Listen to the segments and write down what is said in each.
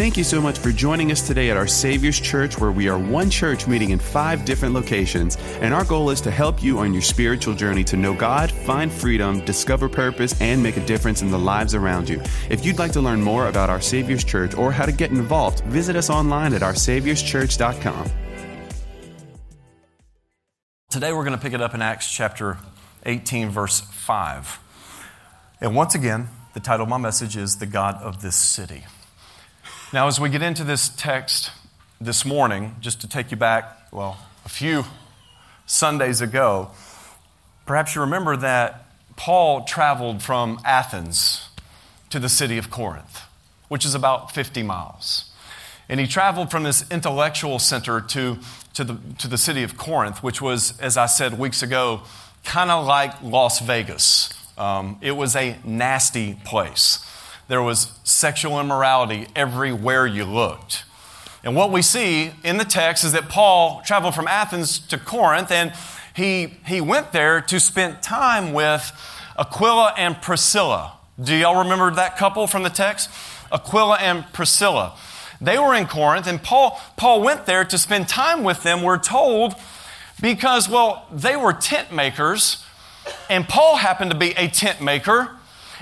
Thank you so much for joining us today at our Savior's Church, where we are one church meeting in five different locations. And our goal is to help you on your spiritual journey to know God, find freedom, discover purpose, and make a difference in the lives around you. If you'd like to learn more about our Savior's Church or how to get involved, visit us online at oursaviorschurch.com. Today we're going to pick it up in Acts chapter 18, verse 5. And once again, the title of my message is The God of This City. Now, as we get into this text this morning, just to take you back, well, a few Sundays ago, perhaps you remember that Paul traveled from Athens to the city of Corinth, which is about 50 miles. And he traveled from this intellectual center to, to, the, to the city of Corinth, which was, as I said weeks ago, kind of like Las Vegas. Um, it was a nasty place. There was sexual immorality everywhere you looked. And what we see in the text is that Paul traveled from Athens to Corinth and he, he went there to spend time with Aquila and Priscilla. Do y'all remember that couple from the text? Aquila and Priscilla. They were in Corinth and Paul, Paul went there to spend time with them, we're told, because, well, they were tent makers and Paul happened to be a tent maker.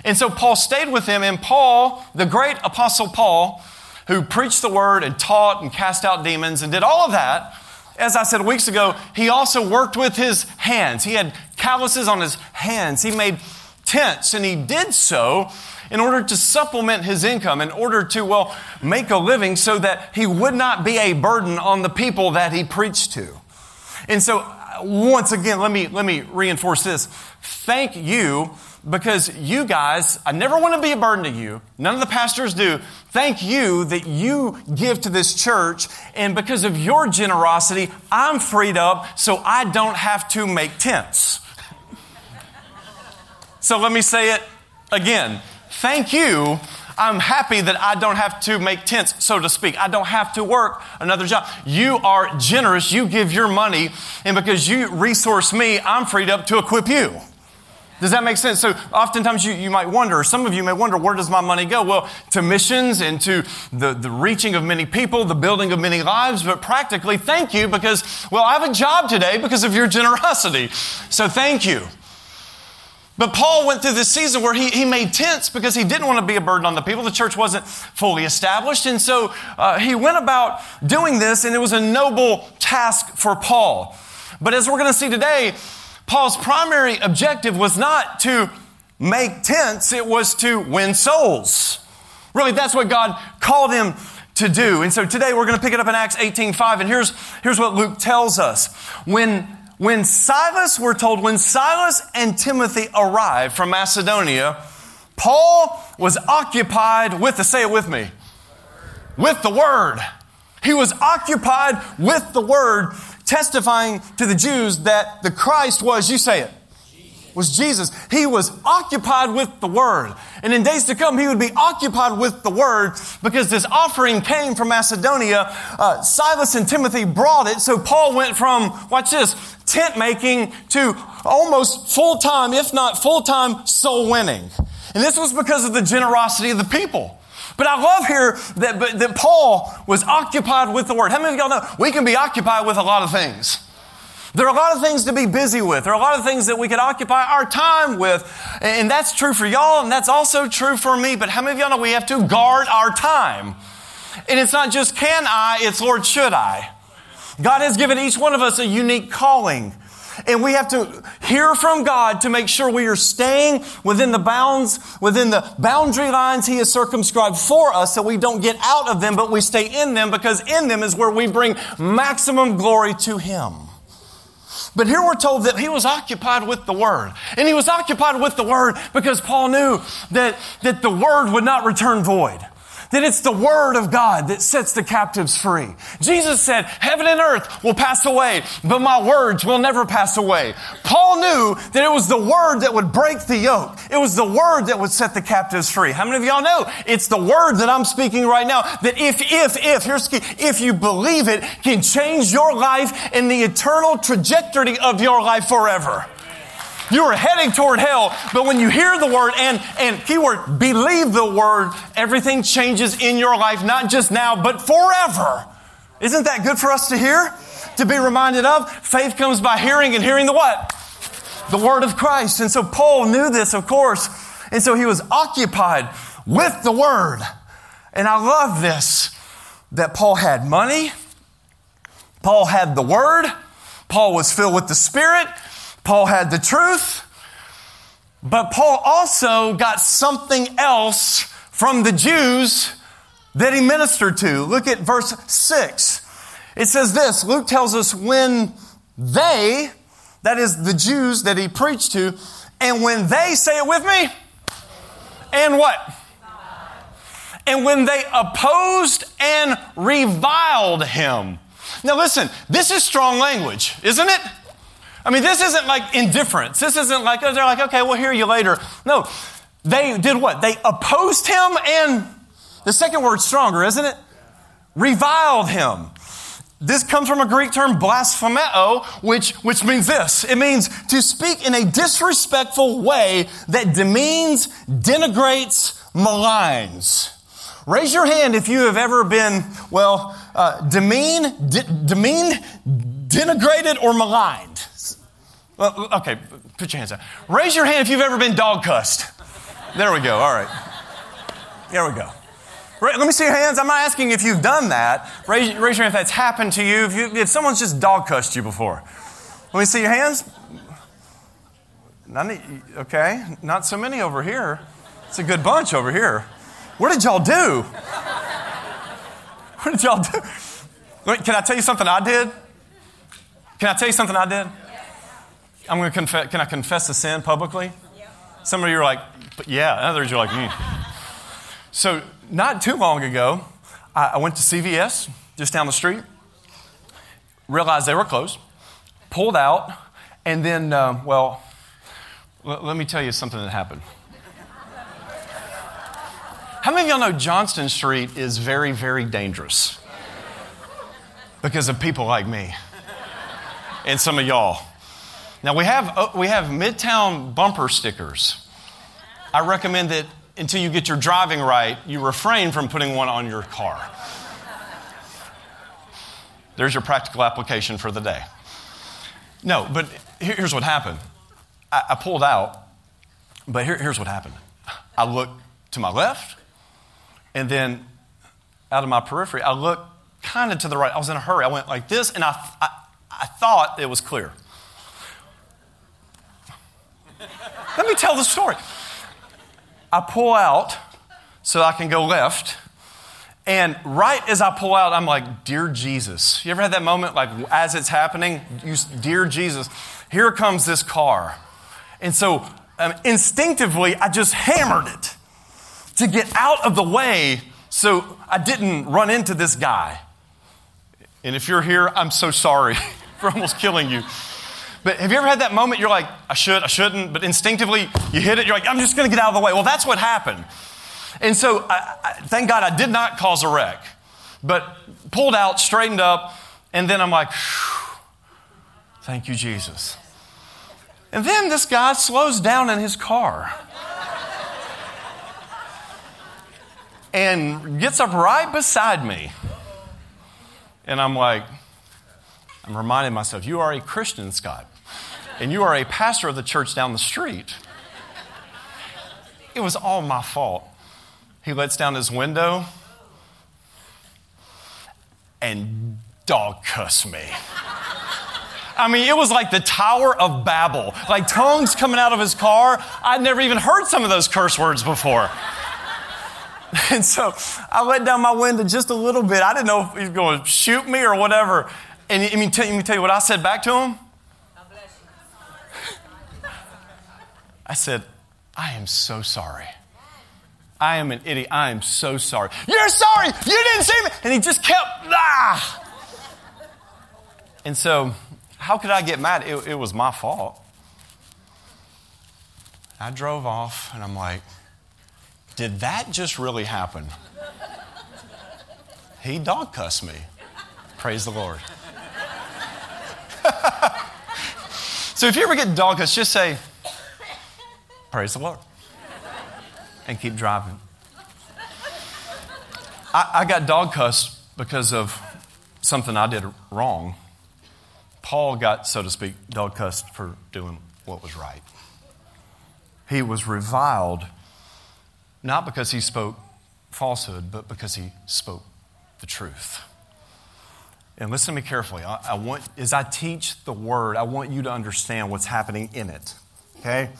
And so Paul stayed with them, and Paul, the great apostle Paul, who preached the word and taught and cast out demons and did all of that, as I said weeks ago, he also worked with his hands. He had calluses on his hands. He made tents, and he did so in order to supplement his income, in order to, well, make a living so that he would not be a burden on the people that he preached to. And so, once again, let me, let me reinforce this. Thank you because you guys, I never want to be a burden to you. None of the pastors do. Thank you that you give to this church. And because of your generosity, I'm freed up so I don't have to make tents. so let me say it again. Thank you. I'm happy that I don't have to make tents, so to speak. I don't have to work another job. You are generous. You give your money. And because you resource me, I'm freed up to equip you. Does that make sense? So oftentimes you, you might wonder, some of you may wonder, where does my money go? Well, to missions and to the, the reaching of many people, the building of many lives, but practically, thank you because, well, I have a job today because of your generosity. So thank you. But Paul went through this season where he, he made tents because he didn't want to be a burden on the people. The church wasn't fully established. And so uh, he went about doing this, and it was a noble task for Paul. But as we're going to see today, Paul's primary objective was not to make tents, it was to win souls. Really, that's what God called him to do. And so today we're going to pick it up in Acts 18:5 and here's here's what Luke tells us. When when Silas, we're told, when Silas and Timothy arrived from Macedonia, Paul was occupied with the say it with me. With the word. He was occupied with the word testifying to the Jews that the Christ was, you say it, was Jesus. He was occupied with the Word. And in days to come, he would be occupied with the Word because this offering came from Macedonia. Uh, Silas and Timothy brought it. So Paul went from, watch this, tent making to almost full time, if not full time, soul winning. And this was because of the generosity of the people. But I love here that, that Paul was occupied with the word. How many of y'all know we can be occupied with a lot of things? There are a lot of things to be busy with. There are a lot of things that we could occupy our time with. And that's true for y'all, and that's also true for me. But how many of y'all know we have to guard our time? And it's not just can I, it's Lord, should I? God has given each one of us a unique calling. And we have to hear from God to make sure we are staying within the bounds, within the boundary lines He has circumscribed for us so we don't get out of them, but we stay in them because in them is where we bring maximum glory to Him. But here we're told that he was occupied with the Word. And he was occupied with the Word because Paul knew that, that the Word would not return void that it's the Word of God that sets the captives free. Jesus said, heaven and earth will pass away, but my words will never pass away. Paul knew that it was the Word that would break the yoke. It was the Word that would set the captives free. How many of y'all know it's the Word that I'm speaking right now that if, if, if, here's key, if you believe it, can change your life and the eternal trajectory of your life forever. You are heading toward hell. But when you hear the word and, and keyword, believe the word, everything changes in your life, not just now, but forever. Isn't that good for us to hear? To be reminded of? Faith comes by hearing and hearing the what? The word of Christ. And so Paul knew this, of course. And so he was occupied with the word. And I love this that Paul had money, Paul had the word, Paul was filled with the Spirit, Paul had the truth, but Paul also got something else from the Jews that he ministered to. Look at verse 6. It says this Luke tells us when they, that is the Jews that he preached to, and when they, say it with me, and what? And when they opposed and reviled him. Now, listen, this is strong language, isn't it? I mean, this isn't like indifference. This isn't like, oh, they're like, okay, we'll hear you later. No, they did what? They opposed him, and the second word's stronger, isn't it? Reviled him. This comes from a Greek term, blasphemeo, which, which means this. It means to speak in a disrespectful way that demeans, denigrates, maligns. Raise your hand if you have ever been, well, uh, demean, de- demeaned, denigrated, or maligned. Well, okay, put your hands up. Raise your hand if you've ever been dog cussed. There we go. All right. There we go. Let me see your hands. I'm not asking if you've done that. Raise, raise your hand if that's happened to you. If, you. if someone's just dog cussed you before. Let me see your hands. None, okay, not so many over here. It's a good bunch over here. What did y'all do? What did y'all do? Wait, can I tell you something I did? Can I tell you something I did? I'm going to confess. Can I confess a sin publicly? Some of you are like, yeah. Others, you're like, mm. So not too long ago, I, I went to CVS just down the street, realized they were closed, pulled out, and then, uh, well, l- let me tell you something that happened. How many of y'all know Johnston Street is very, very dangerous? Because of people like me and some of y'all. Now, we have, uh, we have Midtown bumper stickers. I recommend that until you get your driving right, you refrain from putting one on your car. There's your practical application for the day. No, but here's what happened. I, I pulled out, but here, here's what happened. I looked to my left, and then out of my periphery, I looked kind of to the right. I was in a hurry. I went like this, and I, I, I thought it was clear. Let me tell the story. I pull out so I can go left. And right as I pull out, I'm like, Dear Jesus. You ever had that moment, like as it's happening, you, Dear Jesus, here comes this car. And so um, instinctively, I just hammered it to get out of the way so I didn't run into this guy. And if you're here, I'm so sorry for almost killing you. But have you ever had that moment you're like, I should, I shouldn't, but instinctively you hit it, you're like, I'm just going to get out of the way. Well, that's what happened. And so I, I, thank God I did not cause a wreck, but pulled out, straightened up, and then I'm like, thank you, Jesus. And then this guy slows down in his car and gets up right beside me. And I'm like, I'm reminding myself, you are a Christian, Scott, and you are a pastor of the church down the street. It was all my fault. He lets down his window and dog cuss me. I mean, it was like the Tower of Babel, like tongues coming out of his car. I'd never even heard some of those curse words before. And so I let down my window just a little bit. I didn't know if he was going to shoot me or whatever. And let me, tell, me tell you what I said back to him. I said, I am so sorry. I am an idiot. I am so sorry. You're sorry. You didn't see me. And he just kept, ah. And so, how could I get mad? It, it was my fault. I drove off and I'm like, did that just really happen? He dog cussed me. Praise the Lord. so if you ever get dog cussed, just say, Praise the Lord. And keep driving. I, I got dog cussed because of something I did wrong. Paul got, so to speak, dog cussed for doing what was right. He was reviled not because he spoke falsehood, but because he spoke the truth. And listen to me carefully. I, I, want, as I teach the word, I want you to understand what's happening in it. Okay?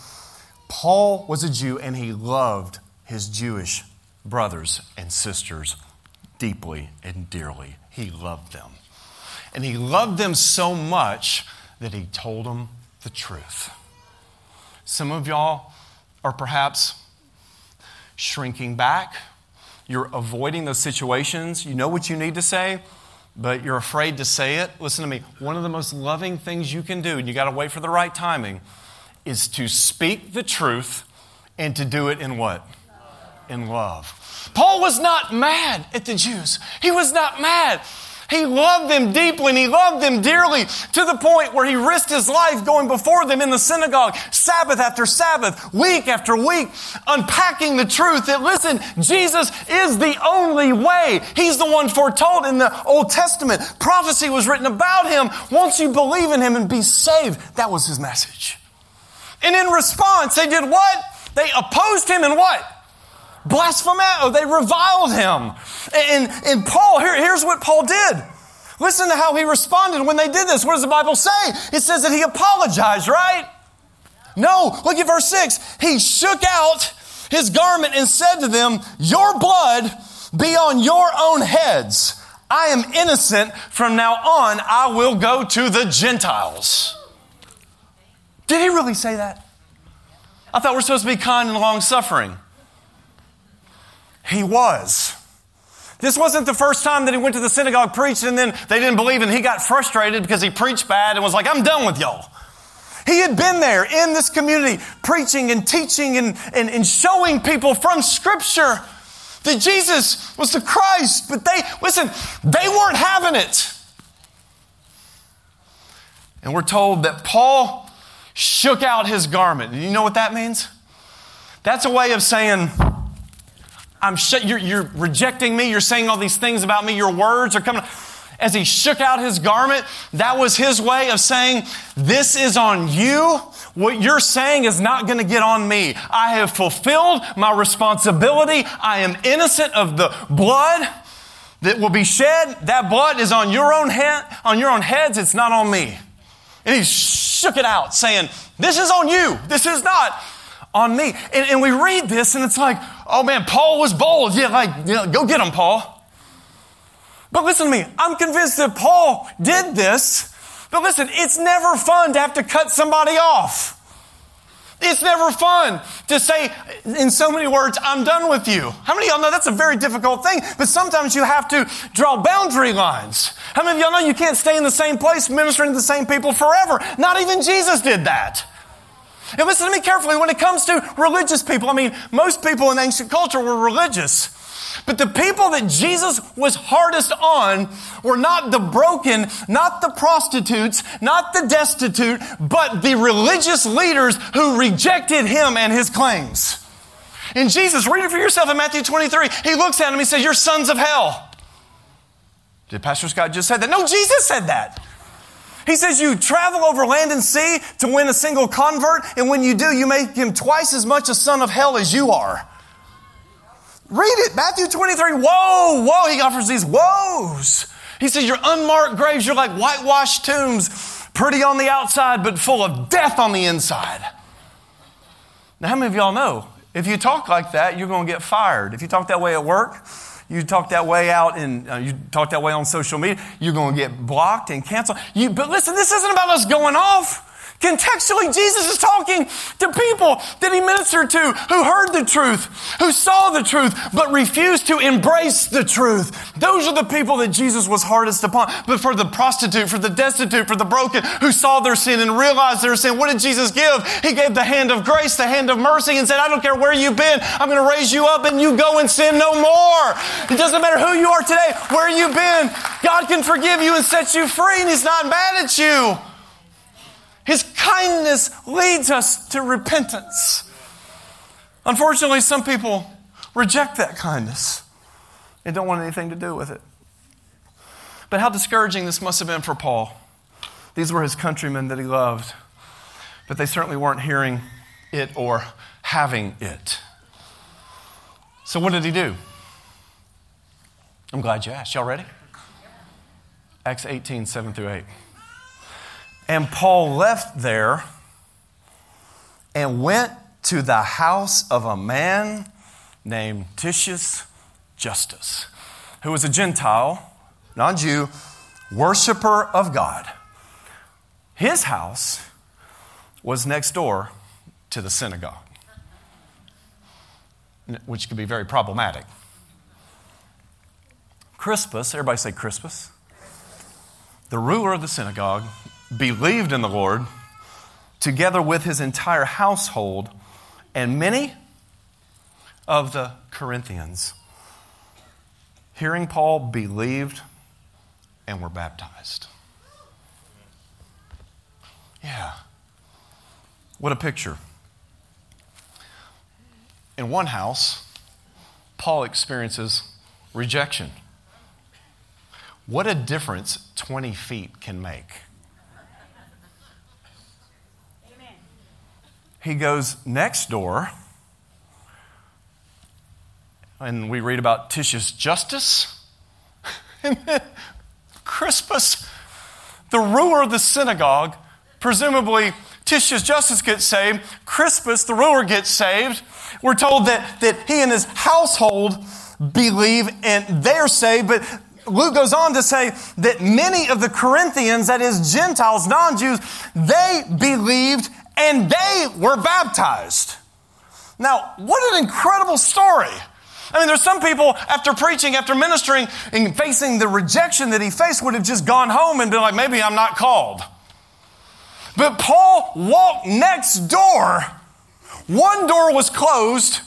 Paul was a Jew and he loved his Jewish brothers and sisters deeply and dearly. He loved them. And he loved them so much that he told them the truth. Some of y'all are perhaps shrinking back. You're avoiding those situations. You know what you need to say, but you're afraid to say it. Listen to me. One of the most loving things you can do, and you got to wait for the right timing, is to speak the truth and to do it in what? In love. Paul was not mad at the Jews. He was not mad. He loved them deeply and he loved them dearly to the point where he risked his life going before them in the synagogue, Sabbath after Sabbath, week after week, unpacking the truth that, listen, Jesus is the only way. He's the one foretold in the Old Testament. Prophecy was written about him. Once you believe in him and be saved, that was his message. And in response, they did what? They opposed him and what? Blasphemato. They reviled him. And, and Paul, here, here's what Paul did. Listen to how he responded when they did this. What does the Bible say? It says that he apologized, right? No, look at verse 6. He shook out his garment and said to them, Your blood be on your own heads. I am innocent. From now on, I will go to the Gentiles. Did he really say that? I thought we're supposed to be kind and long suffering. He was. This wasn't the first time that he went to the synagogue, preached, and then they didn't believe, and he got frustrated because he preached bad and was like, I'm done with y'all. He had been there in this community, preaching and teaching and, and, and showing people from Scripture that Jesus was the Christ, but they, listen, they weren't having it. And we're told that Paul shook out his garment. Do you know what that means? That's a way of saying, I'm sh- you're, you're rejecting me. You're saying all these things about me. Your words are coming. As he shook out his garment, that was his way of saying, This is on you. What you're saying is not going to get on me. I have fulfilled my responsibility. I am innocent of the blood that will be shed. That blood is on your own head, on your own heads. It's not on me. And he shook it out, saying, This is on you. This is not on me. And, and we read this and it's like, oh man, Paul was bold. Yeah, like, you know, go get him, Paul. But listen to me. I'm convinced that Paul did this. But listen, it's never fun to have to cut somebody off. It's never fun to say, in so many words, I'm done with you. How many of y'all know that's a very difficult thing? But sometimes you have to draw boundary lines. How many of y'all know you can't stay in the same place ministering to the same people forever? Not even Jesus did that. And listen to me carefully when it comes to religious people. I mean, most people in ancient culture were religious. But the people that Jesus was hardest on were not the broken, not the prostitutes, not the destitute, but the religious leaders who rejected him and his claims. And Jesus, read it for yourself in Matthew 23. He looks at him, he says, You're sons of hell. Did Pastor Scott just say that? No, Jesus said that. He says you travel over land and sea to win a single convert, and when you do, you make him twice as much a son of hell as you are. Read it, Matthew 23. Whoa, whoa, he offers these woes. He says, You're unmarked graves, you're like whitewashed tombs, pretty on the outside, but full of death on the inside. Now, how many of y'all know? If you talk like that, you're going to get fired. If you talk that way at work, you talk that way out and uh, you talk that way on social media, you're going to get blocked and canceled. You, but listen, this isn't about us going off. Contextually, Jesus is talking to people that he ministered to who heard the truth, who saw the truth, but refused to embrace the truth. Those are the people that Jesus was hardest upon. But for the prostitute, for the destitute, for the broken, who saw their sin and realized their sin, what did Jesus give? He gave the hand of grace, the hand of mercy, and said, I don't care where you've been, I'm going to raise you up and you go and sin no more. It doesn't matter who you are today, where you've been. God can forgive you and set you free, and He's not mad at you. His kindness leads us to repentance. Unfortunately, some people reject that kindness and don't want anything to do with it. But how discouraging this must have been for Paul. These were his countrymen that he loved, but they certainly weren't hearing it or having it. So, what did he do? I'm glad you asked. Y'all ready? Acts 18, 7 through 8. And Paul left there and went to the house of a man named Titius Justus, who was a Gentile, non Jew, worshiper of God. His house was next door to the synagogue, which could be very problematic. Crispus, everybody say Crispus, the ruler of the synagogue, believed in the Lord together with his entire household, and many of the Corinthians, hearing Paul, believed and were baptized. Yeah. What a picture. In one house, Paul experiences rejection. What a difference 20 feet can make. He goes next door, and we read about Titius Justus, and then Crispus, the ruler of the synagogue, presumably Titius Justus gets saved, Crispus, the ruler, gets saved. We're told that, that he and his household believe and they're saved, but Luke goes on to say that many of the Corinthians, that is Gentiles, non Jews, they believed and they were baptized. Now, what an incredible story. I mean, there's some people after preaching, after ministering, and facing the rejection that he faced, would have just gone home and been like, maybe I'm not called. But Paul walked next door. One door was closed,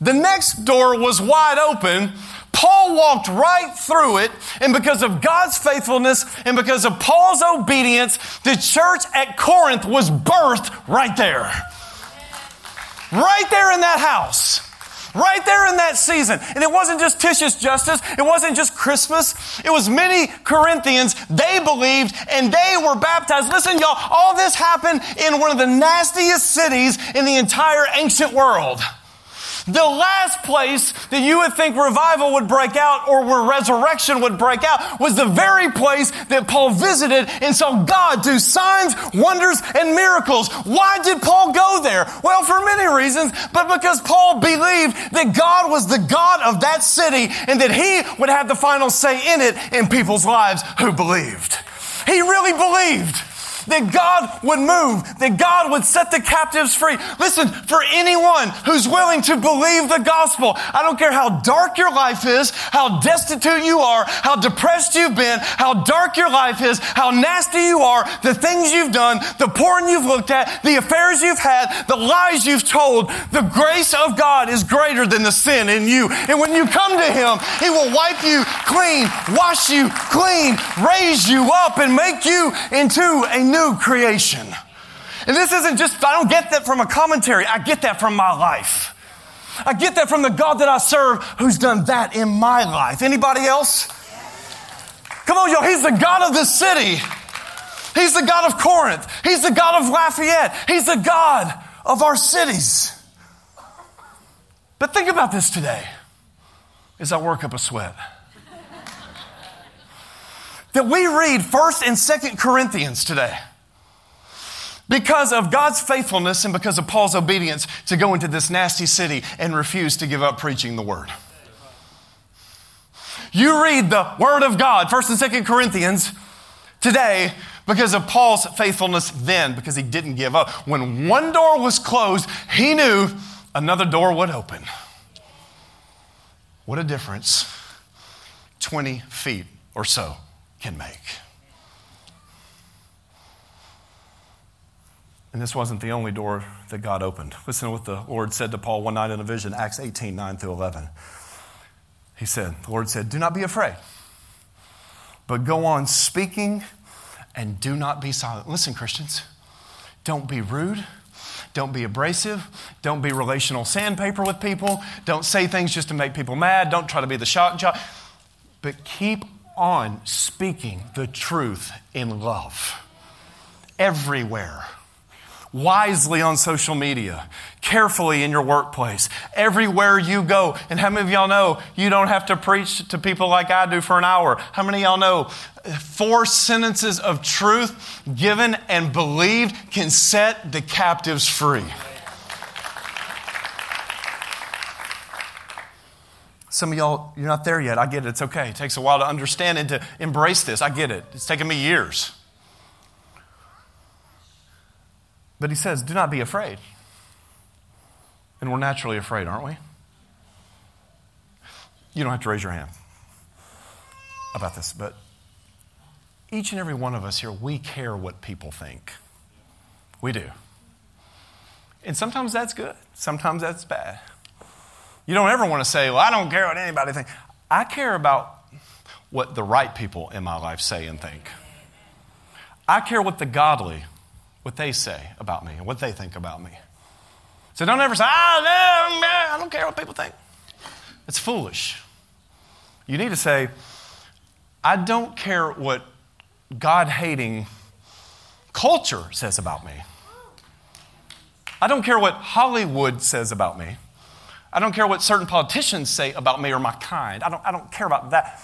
the next door was wide open, Paul walked right through it, and because of God's faithfulness and because of Paul's obedience, the church at Corinth was birthed right there. Right there in that house. Right there in that season. And it wasn't just Titius Justus. It wasn't just Crispus. It was many Corinthians. They believed and they were baptized. Listen, y'all, all this happened in one of the nastiest cities in the entire ancient world. The last place that you would think revival would break out or where resurrection would break out was the very place that Paul visited and saw God do signs, wonders, and miracles. Why did Paul go there? Well, for many reasons, but because Paul believed that God was the God of that city and that he would have the final say in it in people's lives who believed. He really believed that God would move, that God would set the captives free. Listen, for anyone who's willing to believe the gospel, I don't care how dark your life is, how destitute you are, how depressed you've been, how dark your life is, how nasty you are, the things you've done, the porn you've looked at, the affairs you've had, the lies you've told, the grace of God is greater than the sin in you. And when you come to Him, He will wipe you clean, wash you clean, raise you up, and make you into a new creation. And this isn't just, I don't get that from a commentary, I get that from my life. I get that from the God that I serve who's done that in my life. Anybody else? Come on, y'all. He's the God of this city. He's the God of Corinth. He's the God of Lafayette. He's the God of our cities. But think about this today as I work up a sweat. That we read 1st and 2nd Corinthians today because of God's faithfulness and because of Paul's obedience to go into this nasty city and refuse to give up preaching the word. You read the word of God, 1st and 2nd Corinthians, today because of Paul's faithfulness then, because he didn't give up. When one door was closed, he knew another door would open. What a difference 20 feet or so can make. And this wasn't the only door that God opened. Listen to what the Lord said to Paul one night in a vision, Acts 18 9 through 11. He said, The Lord said, Do not be afraid, but go on speaking and do not be silent. Listen, Christians, don't be rude, Don't be abrasive. Don't be relational sandpaper with people. Don't say things just to make people mad. Don't try to be the shock jock. But keep on speaking the truth in love everywhere wisely on social media, carefully in your workplace, everywhere you go. And how many of y'all know you don't have to preach to people like I do for an hour? How many of y'all know four sentences of truth given and believed can set the captives free? Some of y'all, you're not there yet. I get it. It's okay. It takes a while to understand and to embrace this. I get it. It's taken me years. But he says, do not be afraid. And we're naturally afraid, aren't we? You don't have to raise your hand about this, but each and every one of us here, we care what people think. We do. And sometimes that's good, sometimes that's bad. You don't ever want to say, Well, I don't care what anybody thinks. I care about what the right people in my life say and think. I care what the godly what they say about me and what they think about me. So don't ever say, oh, I don't care what people think. It's foolish. You need to say, I don't care what God hating culture says about me. I don't care what Hollywood says about me. I don't care what certain politicians say about me or my kind. I don't, I don't care about that.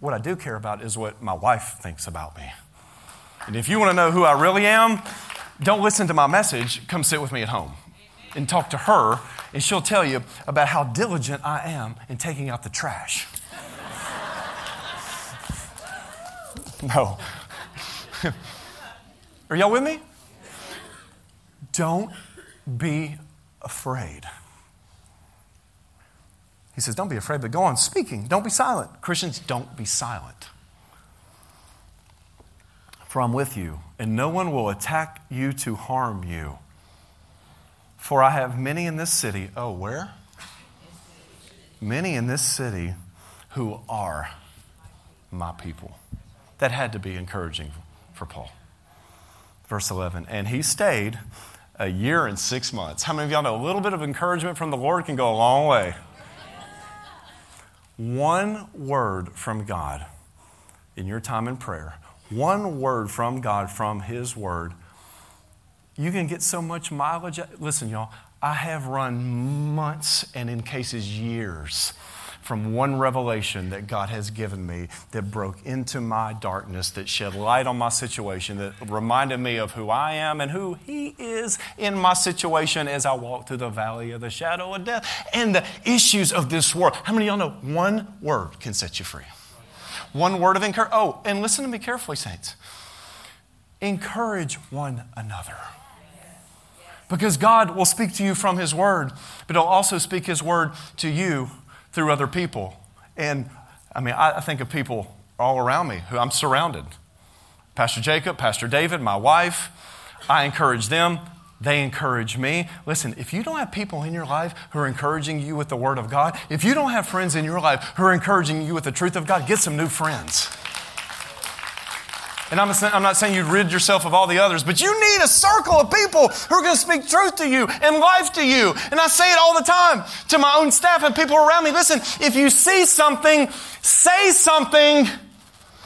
What I do care about is what my wife thinks about me. And if you want to know who I really am, don't listen to my message. Come sit with me at home and talk to her, and she'll tell you about how diligent I am in taking out the trash. no. Are y'all with me? Don't be afraid. He says, Don't be afraid, but go on speaking. Don't be silent. Christians, don't be silent for I'm with you, and no one will attack you to harm you. For I have many in this city. Oh, where? Many in this city who are my people. That had to be encouraging for Paul. Verse 11. And he stayed a year and six months. How many of y'all know a little bit of encouragement from the Lord can go a long way? One word from God in your time in prayer one word from God, from His Word, you can get so much mileage. Listen, y'all, I have run months and in cases years from one revelation that God has given me that broke into my darkness, that shed light on my situation, that reminded me of who I am and who He is in my situation as I walk through the valley of the shadow of death and the issues of this world. How many of y'all know one word can set you free? One word of encouragement. Oh, and listen to me carefully, saints. Encourage one another. Because God will speak to you from His Word, but He'll also speak His Word to you through other people. And I mean, I think of people all around me who I'm surrounded. Pastor Jacob, Pastor David, my wife. I encourage them. They encourage me. Listen, if you don't have people in your life who are encouraging you with the Word of God, if you don't have friends in your life who are encouraging you with the truth of God, get some new friends. And I'm, I'm not saying you'd rid yourself of all the others, but you need a circle of people who are going to speak truth to you and life to you. And I say it all the time to my own staff and people around me. Listen, if you see something, say something.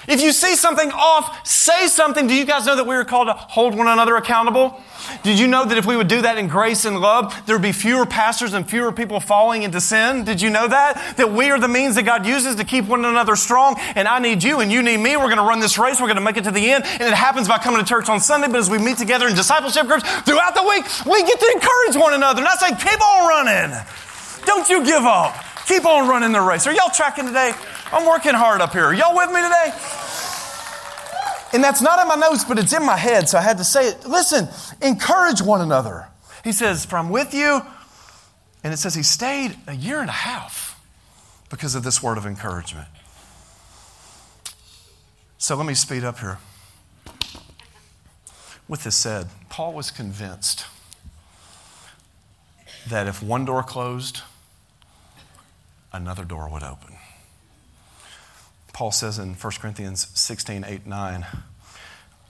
If you see something off, say something. Do you guys know that we are called to hold one another accountable? Did you know that if we would do that in grace and love, there would be fewer pastors and fewer people falling into sin? Did you know that? That we are the means that God uses to keep one another strong, and I need you and you need me. We're going to run this race. We're going to make it to the end, and it happens by coming to church on Sunday, but as we meet together in discipleship groups throughout the week, we get to encourage one another. And I say, keep on running. Don't you give up. Keep on running the race. Are y'all tracking today? I'm working hard up here. Y'all with me today? And that's not in my notes, but it's in my head, so I had to say it. Listen, encourage one another. He says, For I'm with you. And it says he stayed a year and a half because of this word of encouragement. So let me speed up here. With this said, Paul was convinced that if one door closed, another door would open. Paul says in 1 Corinthians 16, 8, 9,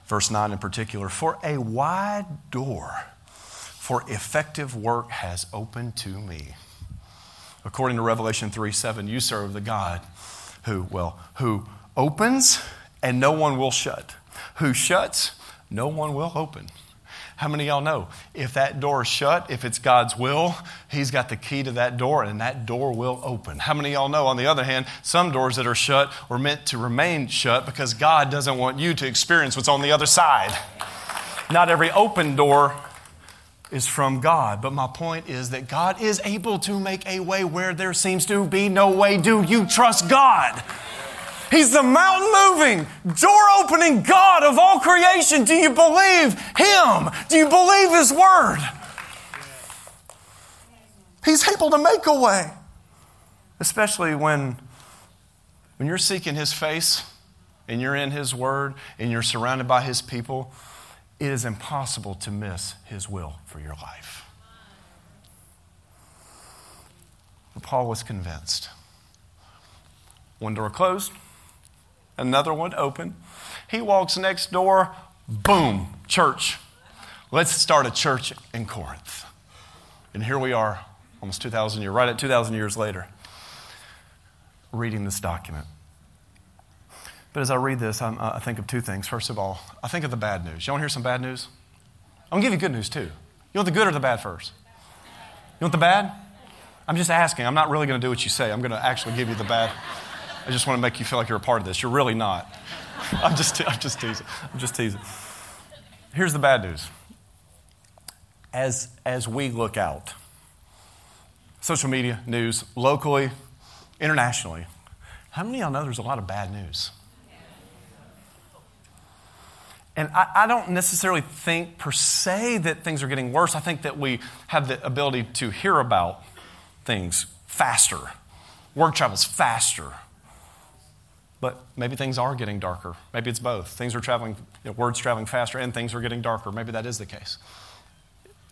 verse 9 in particular, for a wide door for effective work has opened to me. According to Revelation 3 7, you serve the God who, well, who opens and no one will shut, who shuts, no one will open. How many of y'all know if that door is shut, if it's God's will, He's got the key to that door and that door will open? How many of y'all know, on the other hand, some doors that are shut were meant to remain shut because God doesn't want you to experience what's on the other side? Not every open door is from God. But my point is that God is able to make a way where there seems to be no way. Do you trust God? He's the mountain moving, door opening God of all creation. Do you believe Him? Do you believe His word? He's able to make a way. Especially when, when you're seeking His face and you're in His word and you're surrounded by His people, it is impossible to miss His will for your life. But Paul was convinced. One door closed, another one open. He walks next door, boom, church. Let's start a church in Corinth. And here we are, almost 2,000 years, right at 2,000 years later, reading this document. But as I read this, uh, i think of two things. First of all, I think of the bad news. You want to hear some bad news? I'm going to give you good news too. You want the good or the bad first? You want the bad? I'm just asking. I'm not really going to do what you say. I'm going to actually give you the bad. I just want to make you feel like you're a part of this. You're really not. I'm just, I'm just teasing. I'm just teasing. Here's the bad news. As, as we look out, social media, news, locally, internationally, how many of y'all know there's a lot of bad news? And I, I, don't necessarily think per se that things are getting worse. I think that we have the ability to hear about things faster. Word travels faster. But maybe things are getting darker. Maybe it's both. Things are traveling, you know, words traveling faster, and things are getting darker. Maybe that is the case.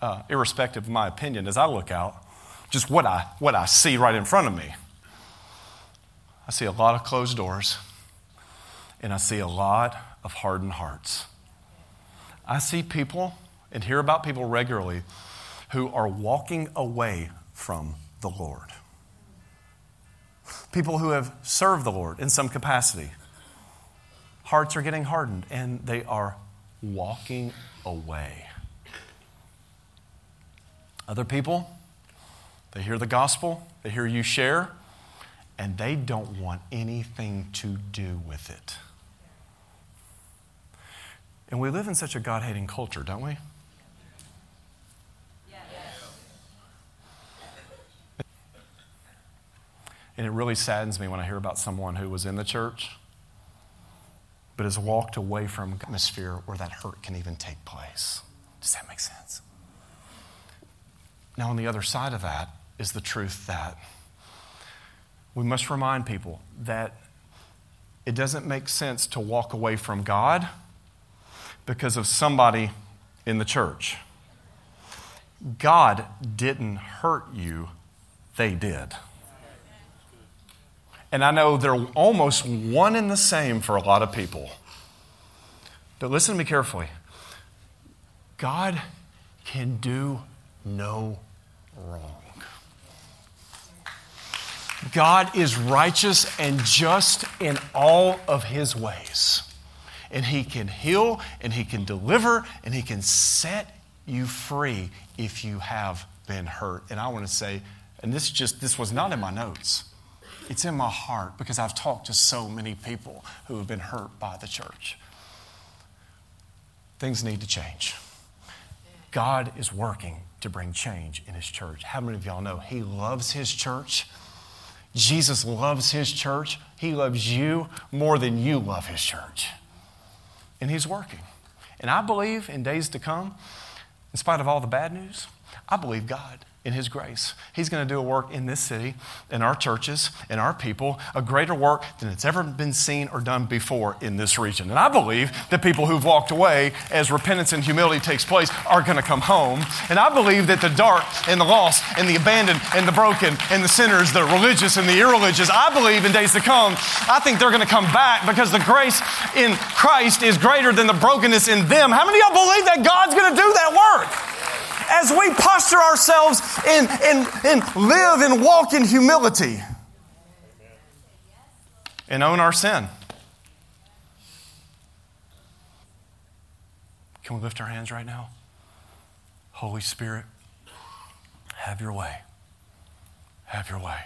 Uh, irrespective of my opinion, as I look out, just what I, what I see right in front of me, I see a lot of closed doors, and I see a lot of hardened hearts. I see people and hear about people regularly who are walking away from the Lord. People who have served the Lord in some capacity. Hearts are getting hardened and they are walking away. Other people, they hear the gospel, they hear you share, and they don't want anything to do with it. And we live in such a God hating culture, don't we? And it really saddens me when I hear about someone who was in the church but has walked away from atmosphere where that hurt can even take place. Does that make sense? Now, on the other side of that is the truth that we must remind people that it doesn't make sense to walk away from God because of somebody in the church. God didn't hurt you, they did. And I know they're almost one and the same for a lot of people. But listen to me carefully God can do no wrong. God is righteous and just in all of his ways and He can heal and He can deliver and He can set you free if you have been hurt. And I want to say, and this just this was not in my notes. It's in my heart because I've talked to so many people who have been hurt by the church. Things need to change. God is working to bring change in His church. How many of y'all know He loves His church? Jesus loves His church. He loves you more than you love His church and He's working. And I believe in days to come, in spite of all the bad news, I believe God in His grace. He's going to do a work in this city, in our churches, in our people, a greater work than it's ever been seen or done before in this region. And I believe that people who've walked away as repentance and humility takes place are going to come home. And I believe that the dark and the lost and the abandoned and the broken and the sinners, the religious and the irreligious, I believe in days to come, I think they're going to come back because the grace in Christ is greater than the brokenness in them. How many of y'all believe that God's going to do that work? As we posture ourselves and, and, and live and walk in humility and own our sin. Can we lift our hands right now? Holy Spirit, have your way. Have your way.